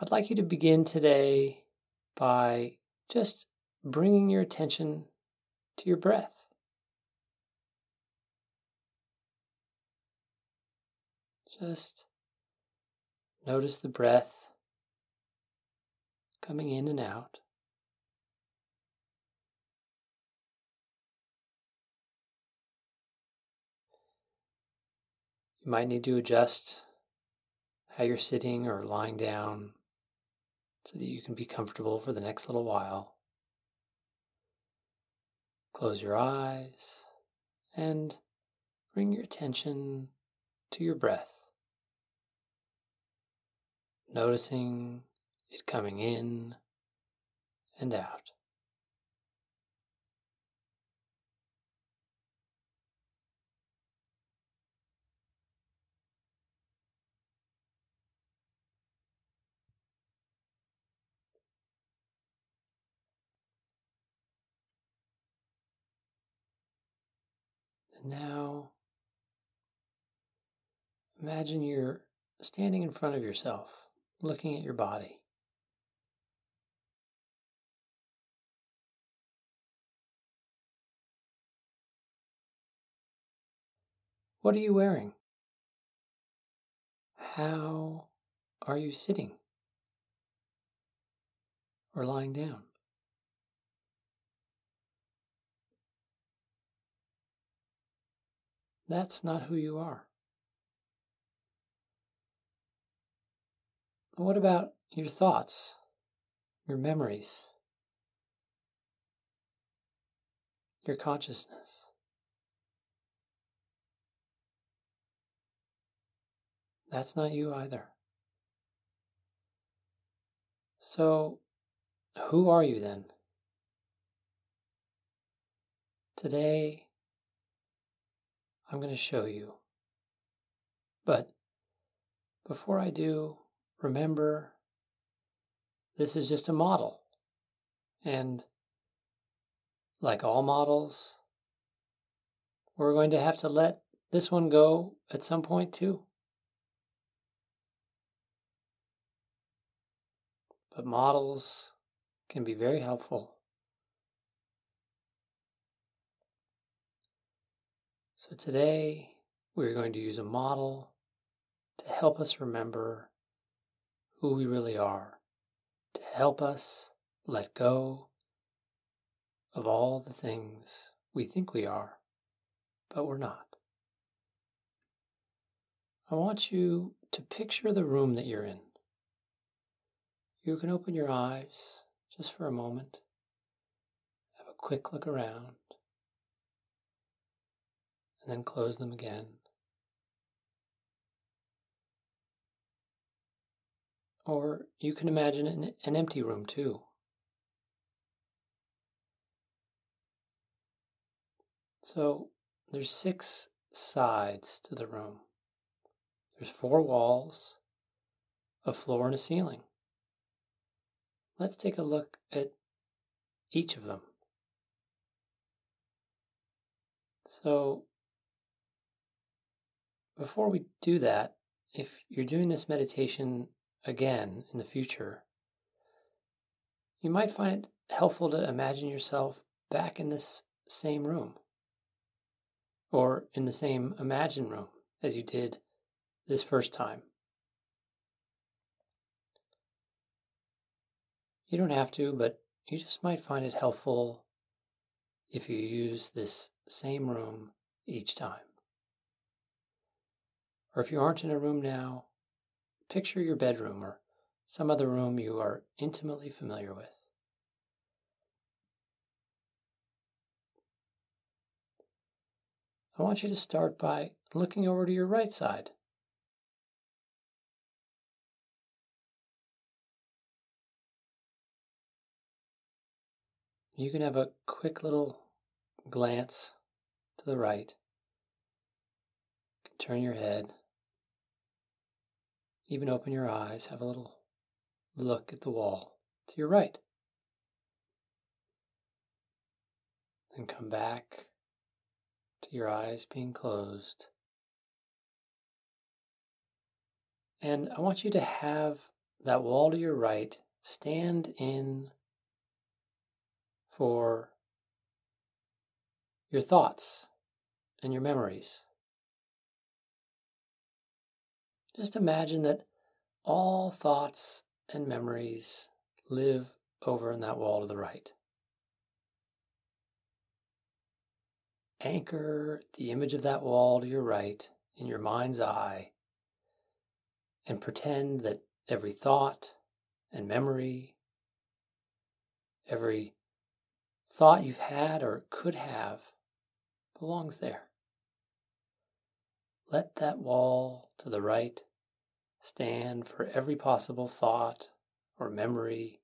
I'd like you to begin today by just bringing your attention to your breath. Just notice the breath coming in and out. You might need to adjust how you're sitting or lying down so that you can be comfortable for the next little while. Close your eyes and bring your attention to your breath, noticing it coming in and out. And now imagine you're standing in front of yourself, looking at your body. What are you wearing? How are you sitting or lying down? That's not who you are. What about your thoughts, your memories, your consciousness? That's not you either. So, who are you then? Today, I'm going to show you. But before I do, remember this is just a model. And like all models, we're going to have to let this one go at some point too. But models can be very helpful. So today we're going to use a model to help us remember who we really are, to help us let go of all the things we think we are, but we're not. I want you to picture the room that you're in. You can open your eyes just for a moment, have a quick look around, and then close them again. Or you can imagine an, an empty room too. So there's six sides to the room. There's four walls, a floor, and a ceiling. Let's take a look at each of them. So, before we do that, if you're doing this meditation again in the future, you might find it helpful to imagine yourself back in this same room or in the same imagine room as you did this first time. You don't have to, but you just might find it helpful if you use this same room each time or if you aren't in a room now, picture your bedroom or some other room you are intimately familiar with. I want you to start by looking over to your right side. You can have a quick little glance to the right. turn your head, even open your eyes. Have a little look at the wall to your right. Then come back to your eyes being closed. And I want you to have that wall to your right stand in for your thoughts and your memories. Just imagine that all thoughts and memories live over in that wall to the right. Anchor the image of that wall to your right in your mind's eye and pretend that every thought and memory, every thought you've had or could have belongs there. Let that wall to the right stand for every possible thought or memory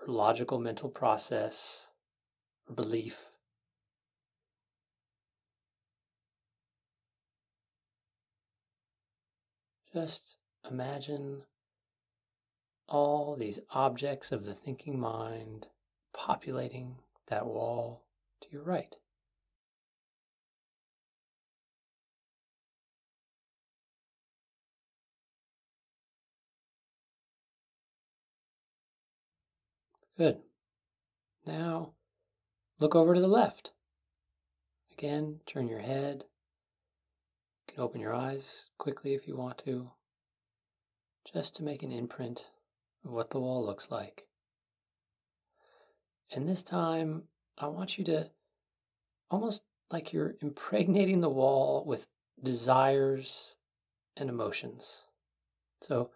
or logical mental process or belief. Just imagine all these objects of the thinking mind populating that wall to your right. Good. Now look over to the left. Again, turn your head. You can open your eyes quickly if you want to, just to make an imprint of what the wall looks like. And this time, I want you to almost like you're impregnating the wall with desires and emotions. So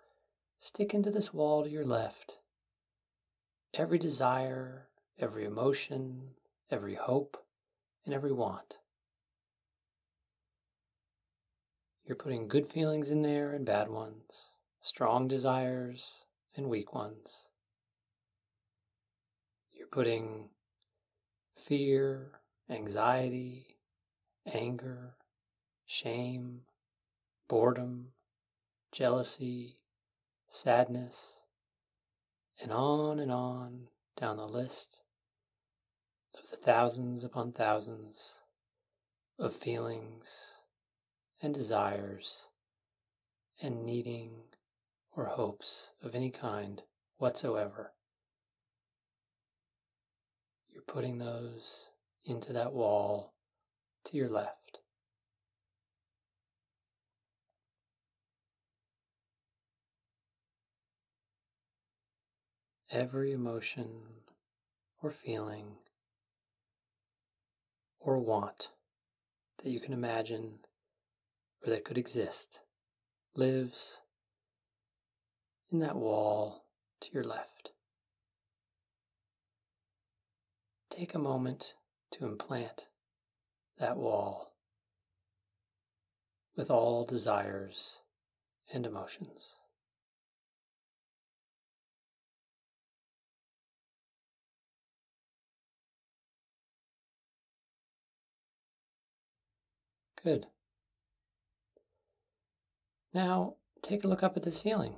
stick into this wall to your left every desire, every emotion, every hope, and every want. You're putting good feelings in there and bad ones, strong desires and weak ones. You're putting fear, anxiety, anger, shame, boredom, jealousy, sadness, and on and on down the list of the thousands upon thousands of feelings and desires and needing or hopes of any kind whatsoever. You're putting those into that wall to your left. Every emotion or feeling or want that you can imagine or that could exist lives in that wall to your left. Take a moment to implant that wall with all desires and emotions. Good. Now take a look up at the ceiling.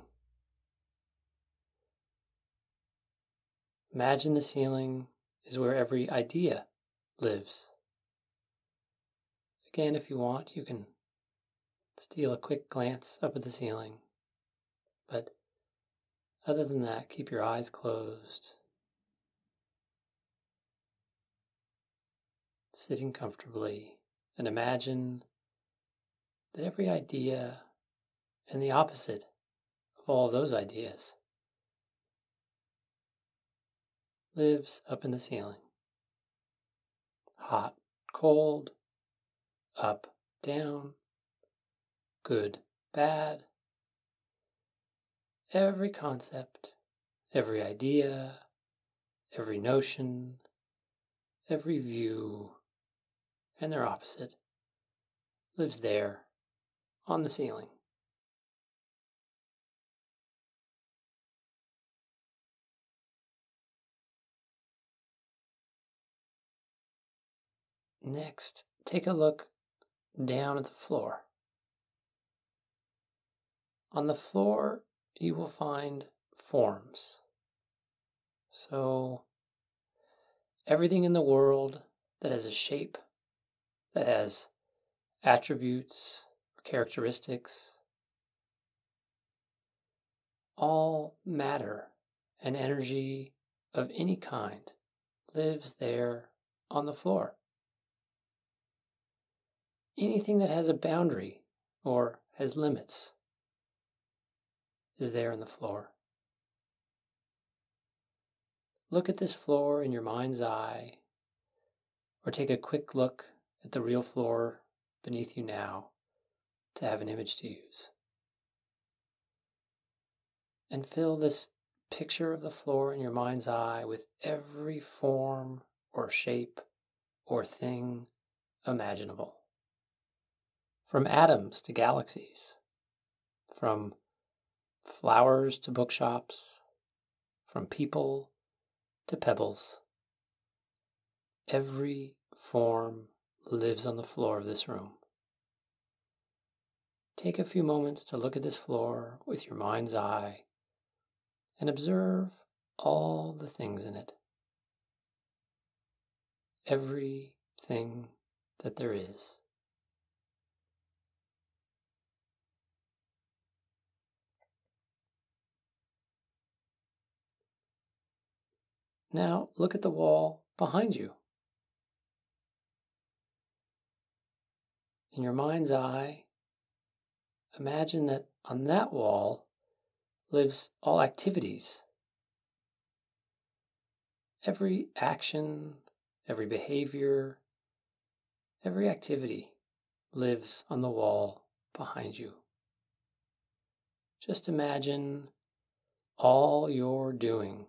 Imagine the ceiling is where every idea lives. Again, if you want, you can steal a quick glance up at the ceiling. But other than that, keep your eyes closed. Sitting comfortably and imagine that every idea and the opposite of all those ideas lives up in the ceiling. Hot, cold, up, down, good, bad. Every concept, every idea, every notion, every view and their opposite, lives there on the ceiling. Next, take a look down at the floor. On the floor, you will find forms. So, everything in the world that has a shape, that has attributes or characteristics, all matter and energy of any kind lives there on the floor. Anything that has a boundary or has limits is there on the floor. Look at this floor in your mind's eye, or take a quick look at the real floor beneath you now to have an image to use. And fill this picture of the floor in your mind's eye with every form or shape or thing imaginable. From atoms to galaxies, from flowers to bookshops, from people to pebbles. Every form lives on the floor of this room. Take a few moments to look at this floor with your mind's eye and observe all the things in it. Everything that there is. Now look at the wall behind you. In your mind's eye, imagine that on that wall lives all activities. Every action, every behavior, every activity lives on the wall behind you. Just imagine all you're doing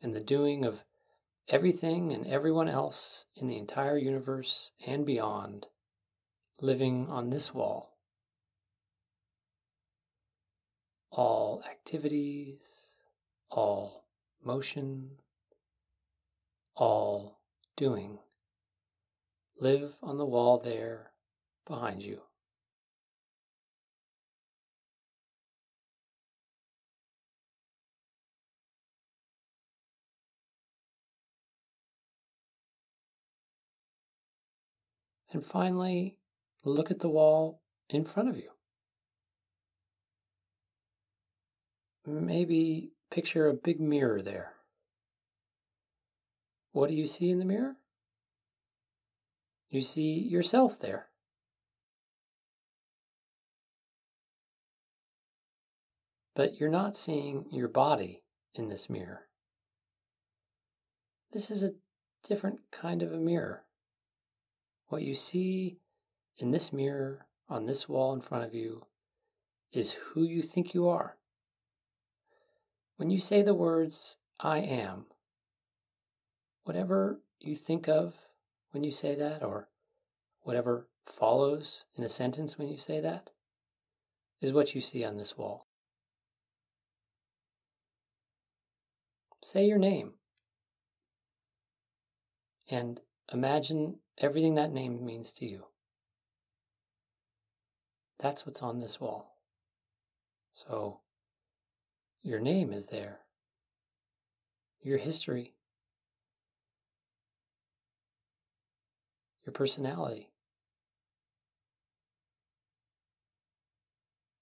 and the doing of everything and everyone else in the entire universe and beyond living on this wall. All activities, all motion, all doing live on the wall there behind you. And finally, look at the wall in front of you. Maybe picture a big mirror there. What do you see in the mirror? You see yourself there. But you're not seeing your body in this mirror. This is a different kind of a mirror. What you see in this mirror on this wall in front of you is who you think you are. When you say the words, I am, whatever you think of when you say that, or whatever follows in a sentence when you say that, is what you see on this wall. Say your name and imagine everything that name means to you. That's what's on this wall. So, your name is there, your history, your personality,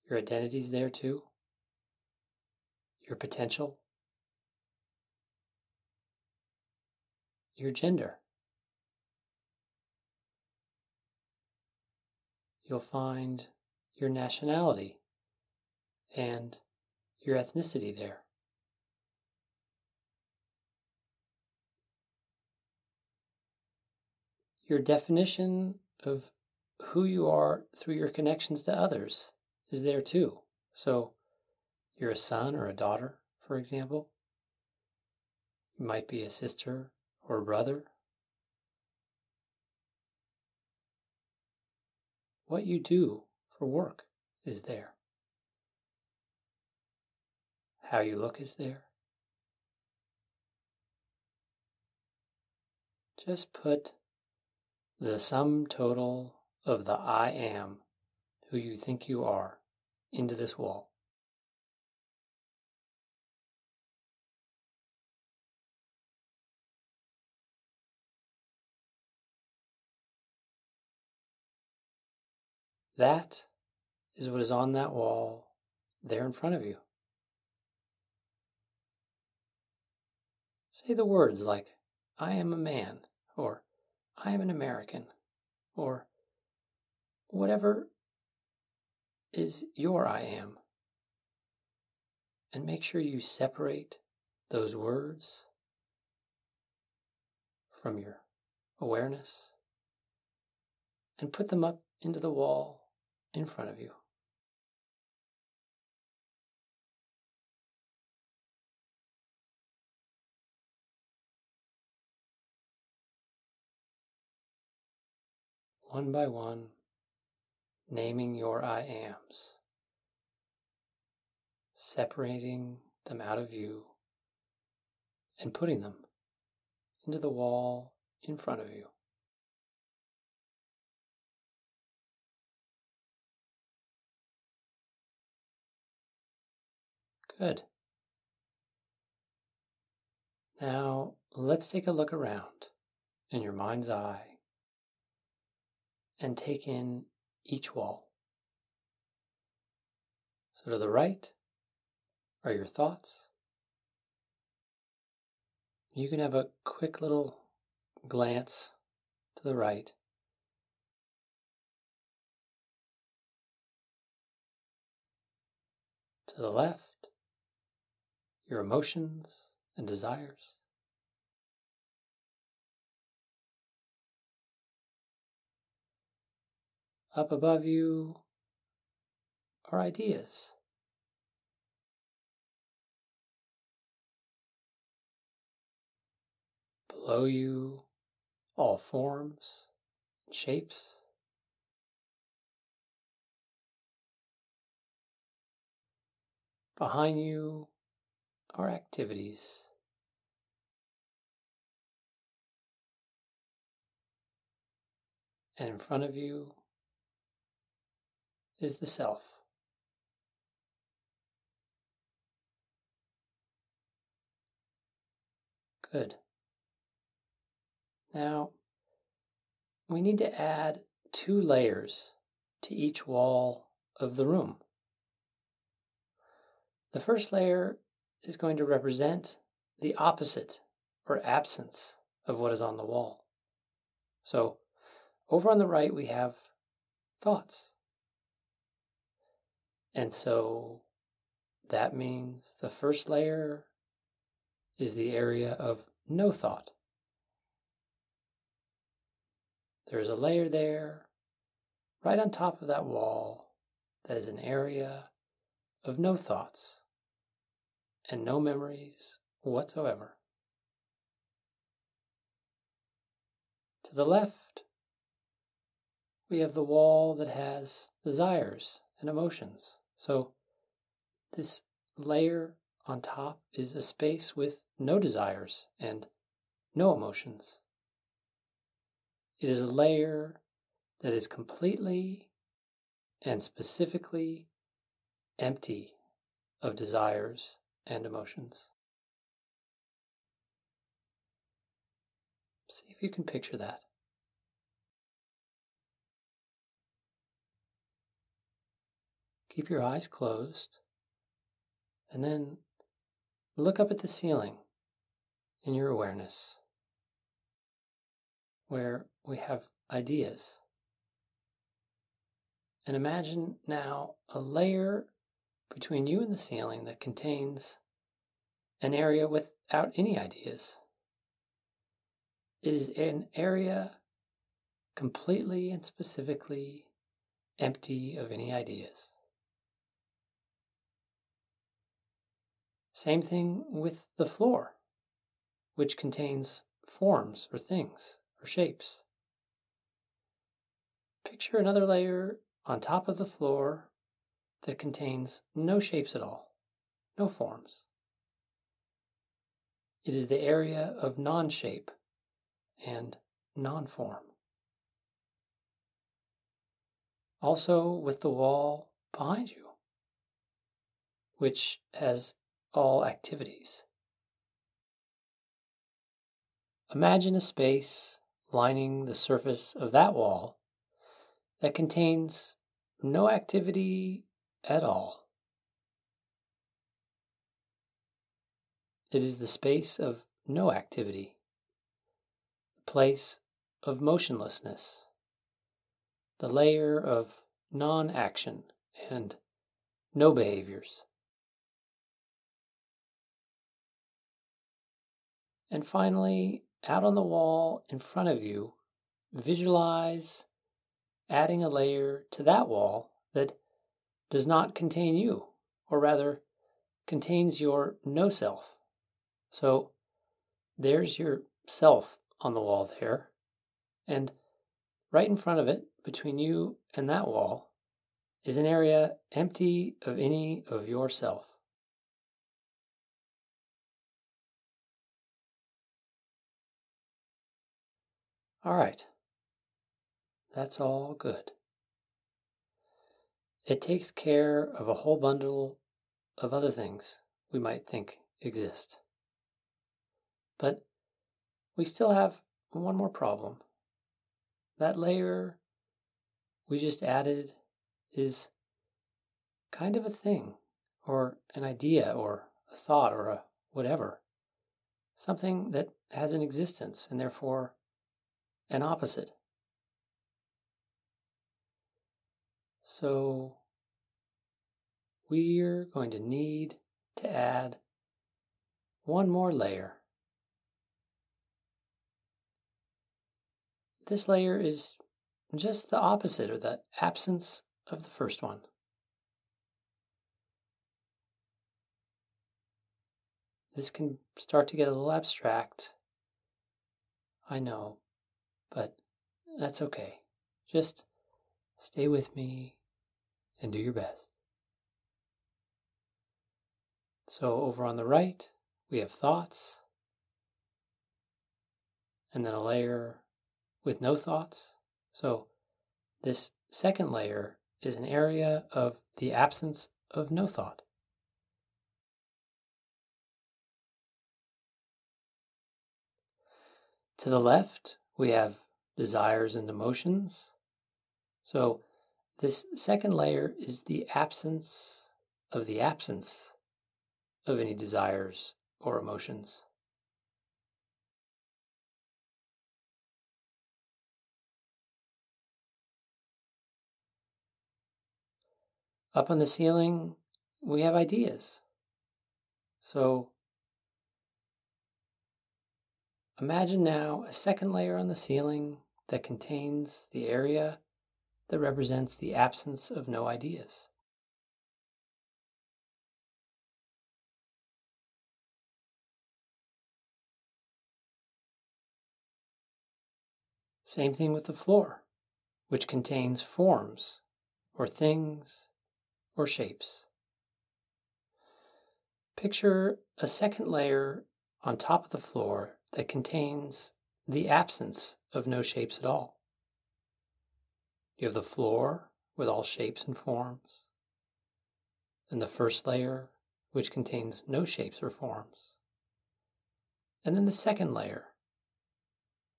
your identity's there too, your potential, your gender. you'll find your nationality and your ethnicity there. Your definition of who you are through your connections to others is there too. So, you're a son or a daughter, for example. You might be a sister or a brother What you do for work is there. How you look is there. Just put the sum total of the I am who you think you are into this wall. That is what is on that wall there in front of you. Say the words like, I am a man, or I am an American, or whatever is your I am. And make sure you separate those words from your awareness and put them up into the wall in front of you. One by one, naming your I ams, separating them out of you, and putting them into the wall in front of you. Good. Now let's take a look around in your mind's eye and take in each wall. So to the right are your thoughts. You can have a quick little glance to the right. To the left your emotions and desires. Up above you are ideas. Below you, all forms and shapes. Behind you, are activities. And in front of you is the self. Good. Now, we need to add two layers to each wall of the room. The first layer is going to represent the opposite or absence of what is on the wall. So over on the right, we have thoughts. And so that means the first layer is the area of no thought. There's a layer there, right on top of that wall, that is an area of no thoughts and no memories whatsoever. To the left, we have the wall that has desires and emotions. So this layer on top is a space with no desires and no emotions. It is a layer that is completely and specifically empty of desires and emotions. See if you can picture that. Keep your eyes closed and then look up at the ceiling in your awareness where we have ideas. And imagine now a layer between you and the ceiling that contains an area without any ideas. It is an area completely and specifically empty of any ideas. Same thing with the floor, which contains forms or things or shapes. Picture another layer on top of the floor that contains no shapes at all, no forms. It is the area of non shape and non form. also with the wall behind you, which has all activities. Imagine a space lining the surface of that wall that contains no activity at all. It is the space of no activity, the place of motionlessness, the layer of non action and no behaviors. And finally, out on the wall in front of you, visualize adding a layer to that wall that does not contain you, or rather, contains your no self. So there's your self on the wall there. And right in front of it, between you and that wall, is an area empty of any of yourself. All right. That's all good. It takes care of a whole bundle of other things we might think exist. But we still have one more problem. That layer we just added is kind of a thing, or an idea, or a thought, or a whatever. Something that has an existence and therefore an opposite. So we're going to need to add one more layer. This layer is just the opposite or the absence of the first one. This can start to get a little abstract. I know, but that's okay. Just stay with me and do your best. So, over on the right, we have thoughts, and then a layer with no thoughts. So, this second layer is an area of the absence of no thought. To the left, we have desires and emotions. So, this second layer is the absence of the absence of any desires or emotions. Up on the ceiling, we have ideas. So imagine now a second layer on the ceiling that contains the area that represents the absence of no ideas. Same thing with the floor, which contains forms or things or shapes. Picture a second layer on top of the floor that contains the absence of no shapes at all. You have the floor with all shapes and forms, and the first layer, which contains no shapes or forms, and then the second layer,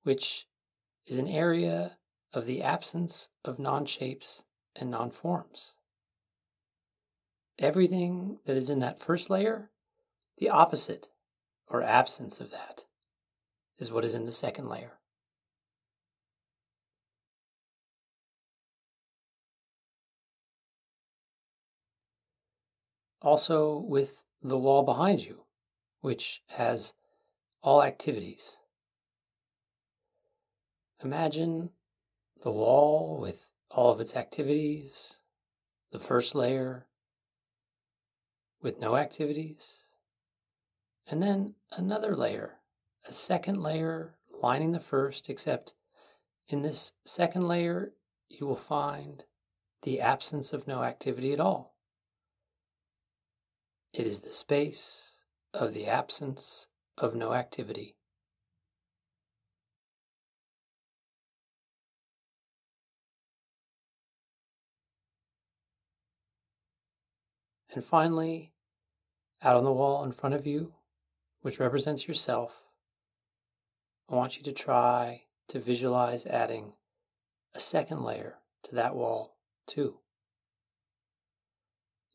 which is an area of the absence of non shapes and non forms. Everything that is in that first layer, the opposite or absence of that, is what is in the second layer. Also, with the wall behind you, which has all activities. Imagine the wall with all of its activities, the first layer, with no activities. And then another layer, a second layer lining the first, except in this second layer, you will find the absence of no activity at all. It is the space of the absence of no activity. And finally, out on the wall in front of you, which represents yourself, I want you to try to visualize adding a second layer to that wall, too.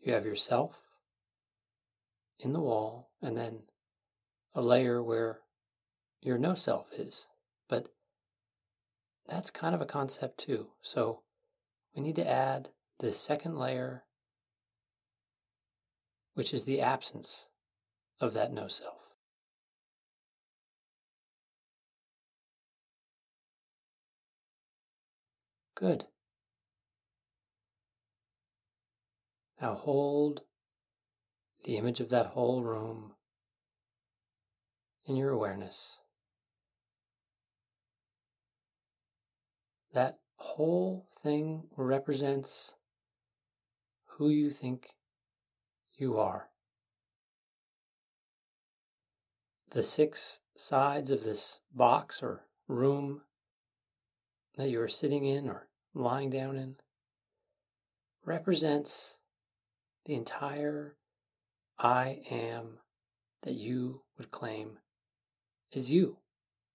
You have yourself in the wall, and then a layer where your no self is. But that's kind of a concept, too. So we need to add this second layer, which is the absence of that no self. Good. Now hold the image of that whole room in your awareness. That whole thing represents who you think you are. The six sides of this box or room that you are sitting in or lying down in represents the entire I am that you would claim is you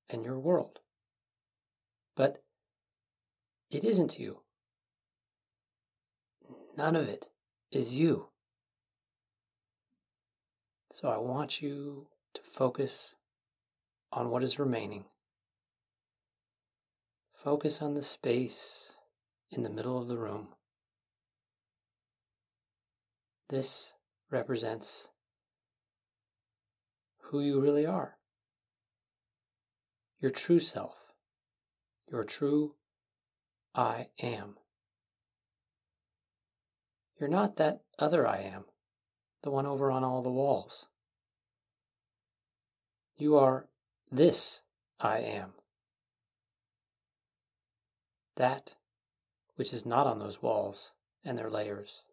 and your world. But it isn't you. None of it is you. So I want you to focus on what is remaining. Focus on the space in the middle of the room. This represents who you really are. Your true self. Your true I am. You're not that other I am, the one over on all the walls. You are this I am. That which is not on those walls and their layers.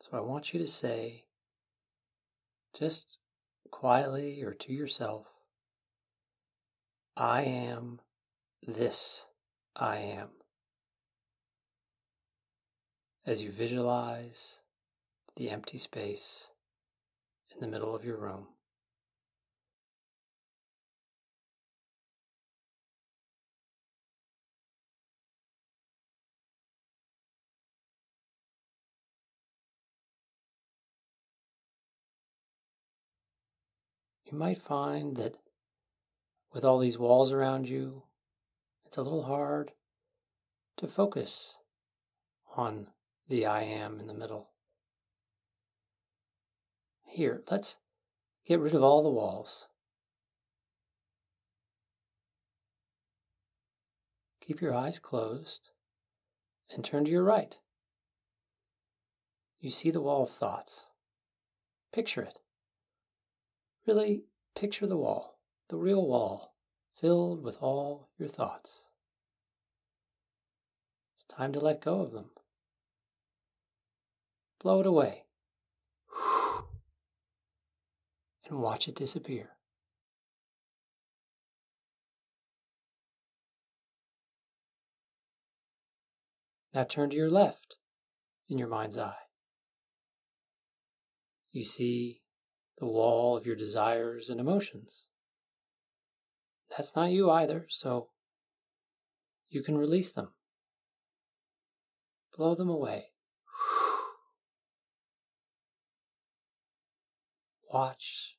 So I want you to say, just quietly or to yourself, I am this I am. As you visualize the empty space in the middle of your room. You might find that with all these walls around you, it's a little hard to focus on the I am in the middle. Here, let's get rid of all the walls. Keep your eyes closed and turn to your right. You see the wall of thoughts. Picture it. Really picture the wall, the real wall filled with all your thoughts. It's time to let go of them. Blow it away. And watch it disappear. Now turn to your left in your mind's eye. You see the wall of your desires and emotions. That's not you either, so you can release them. Blow them away. Watch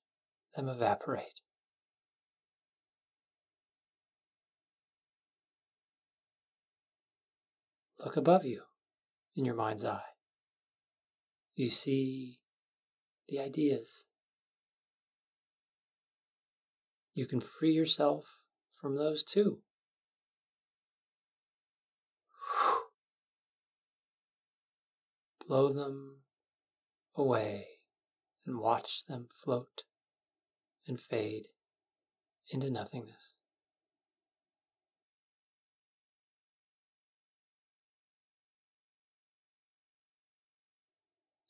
them evaporate. Look above you in your mind's eye. You see the ideas you can free yourself from those too. Blow them away and watch them float and fade into nothingness.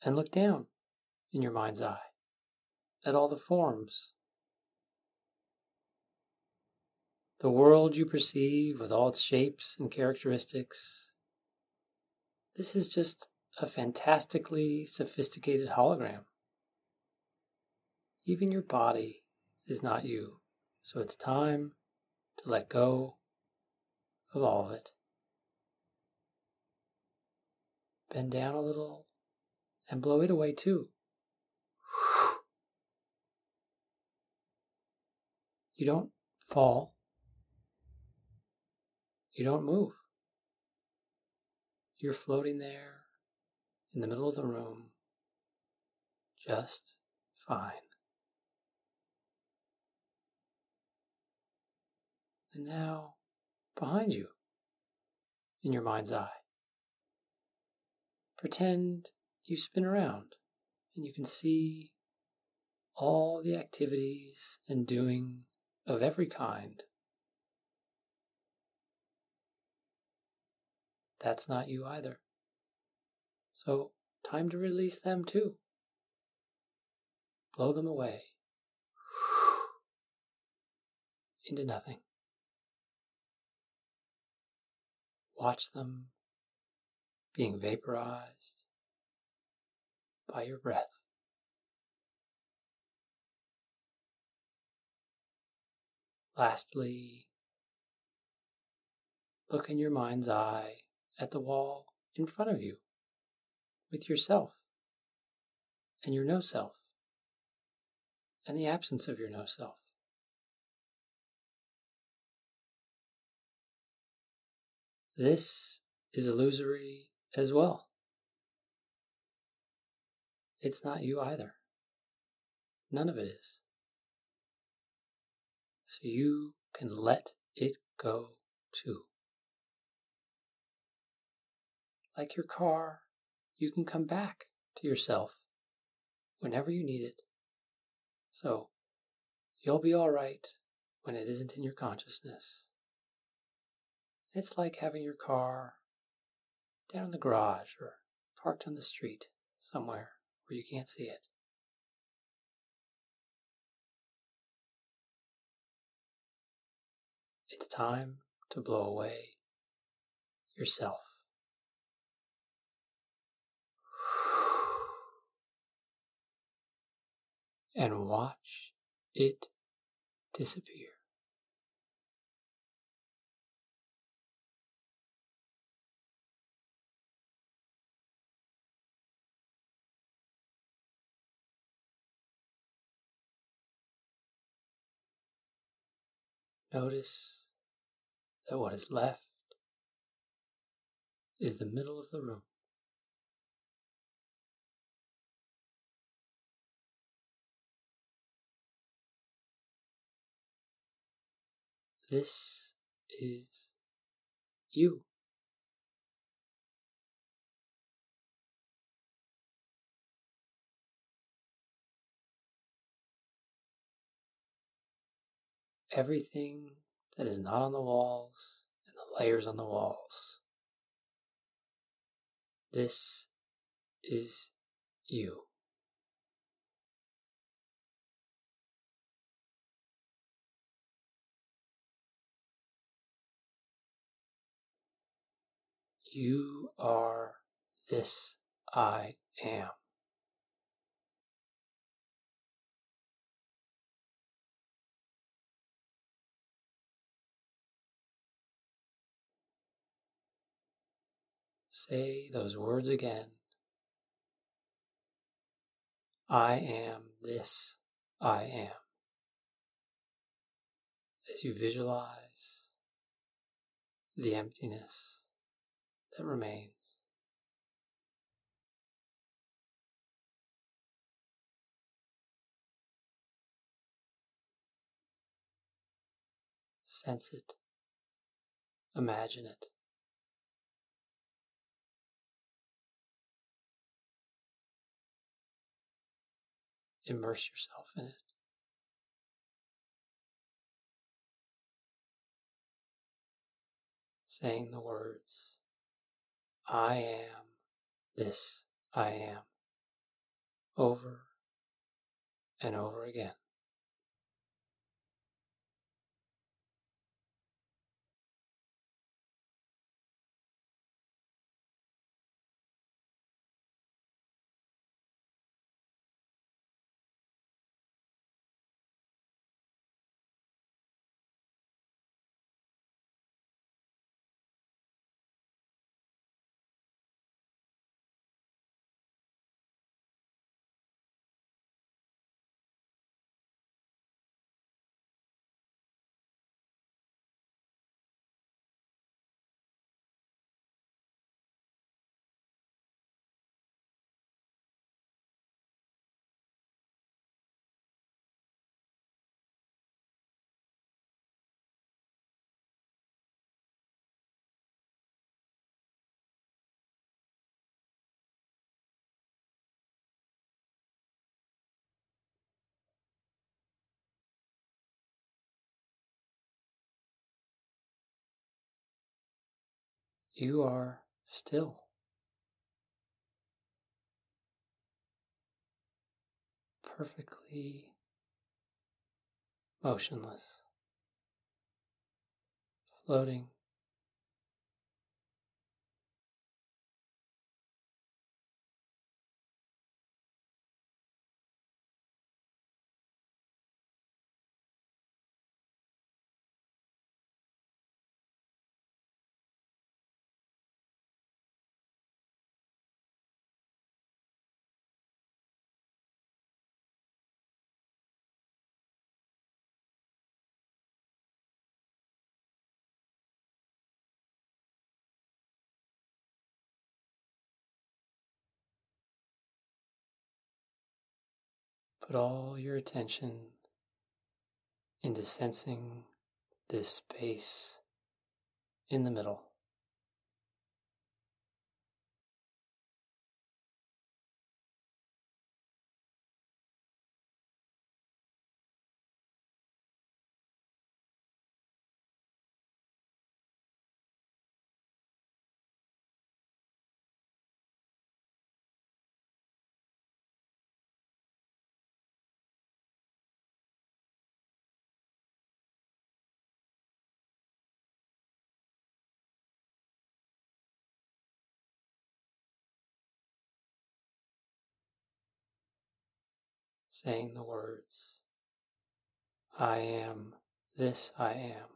And look down in your mind's eye at all the forms The world you perceive with all its shapes and characteristics, this is just a fantastically sophisticated hologram. Even your body is not you, so it's time to let go of all of it. Bend down a little and blow it away too. You don't fall. You don't move. You're floating there in the middle of the room just fine. And now, behind you, in your mind's eye, pretend you spin around and you can see all the activities and doing of every kind. That's not you either. So, time to release them too. Blow them away into nothing. Watch them being vaporized by your breath. Lastly, look in your mind's eye at the wall in front of you with yourself and your no self and the absence of your no self. This is illusory as well. It's not you either. None of it is. So you can let it go too. Like your car, you can come back to yourself whenever you need it. So you'll be all right when it isn't in your consciousness. It's like having your car down in the garage or parked on the street somewhere where you can't see it. It's time to blow away yourself. And watch it disappear. Notice that what is left is the middle of the room. This is you. everything that is not on the walls and the layers on the walls. This is you. You are this I am. Say those words again. I am this I am. As you visualize the emptiness that remains. Sense it. Imagine it. immerse yourself in it. Saying the words, I am this I am, over and over again. You are still. Perfectly motionless, floating Put all your attention into sensing this space in the middle. Saying the words, I am this I am,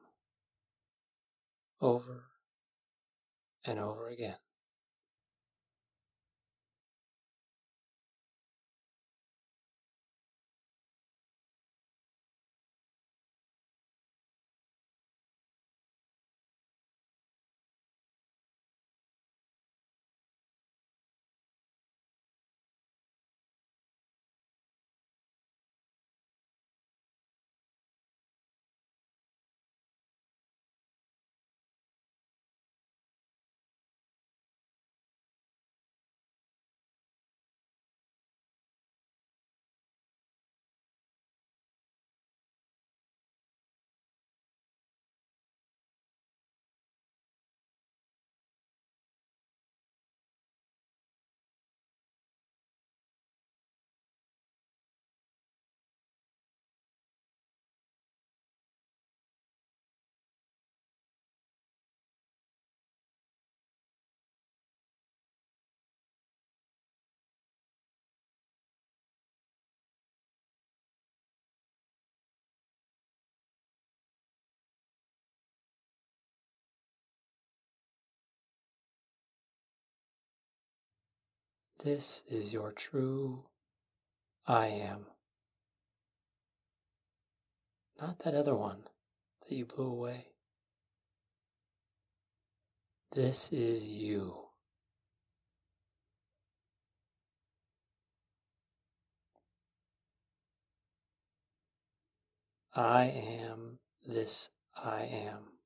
over and over again. This is your true I am. Not that other one that you blew away. This is you. I am this I am.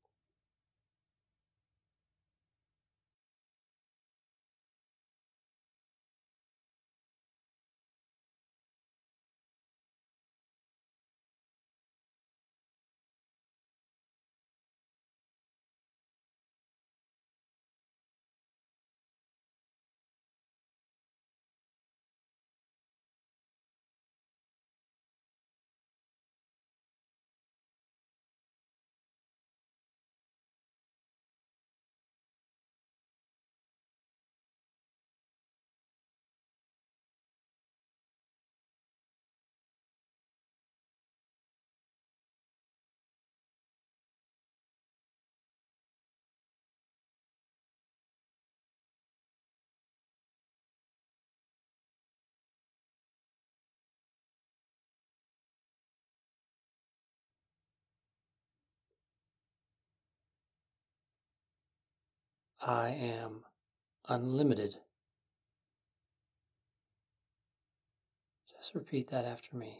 I am unlimited. Just repeat that after me.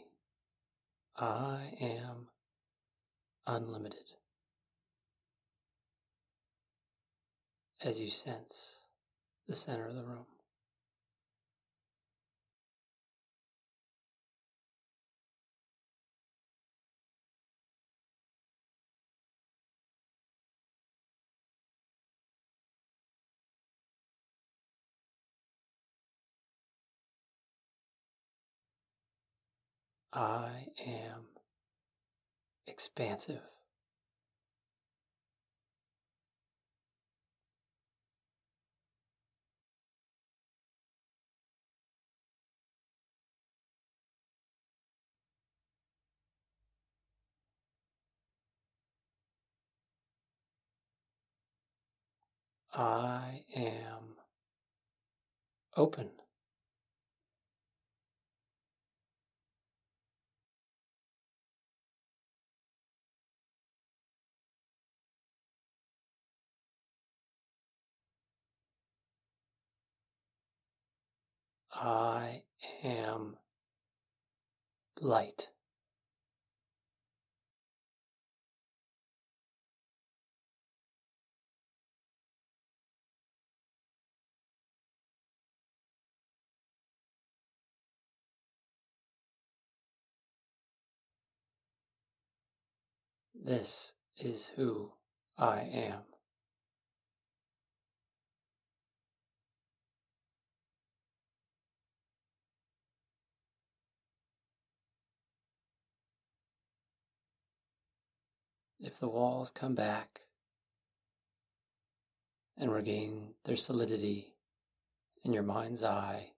I am unlimited. As you sense the center of the room. I am expansive. I am open. I am light. This is who I am. If the walls come back and regain their solidity in your mind's eye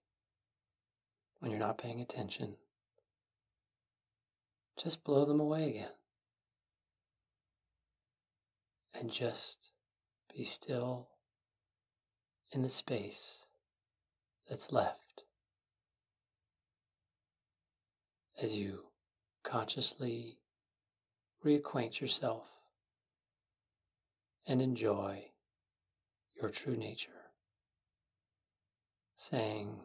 when you're not paying attention, just blow them away again. And just be still in the space that's left as you consciously reacquaint yourself and enjoy your true nature, saying,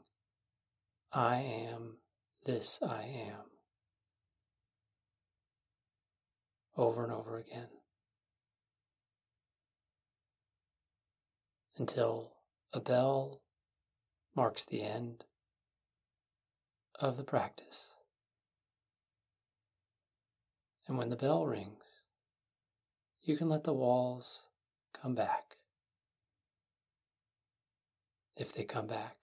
I am this I am, over and over again. until a bell marks the end of the practice. And when the bell rings, you can let the walls come back. If they come back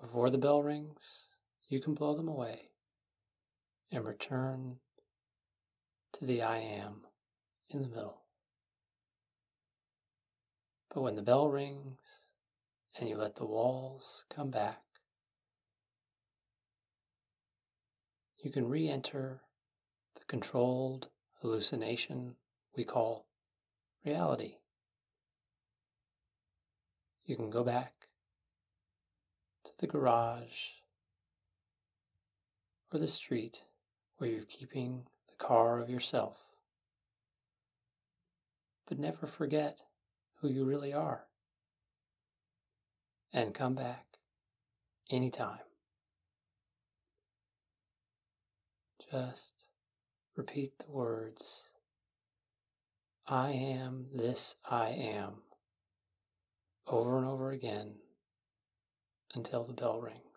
before the bell rings, you can blow them away and return to the I am in the middle. But when the bell rings and you let the walls come back, you can re enter controlled hallucination we call reality. You can go back to the garage or the street where you're keeping the car of yourself. But never forget who you really are. And come back anytime. Just repeat the words I am this I am over and over again until the bell rings.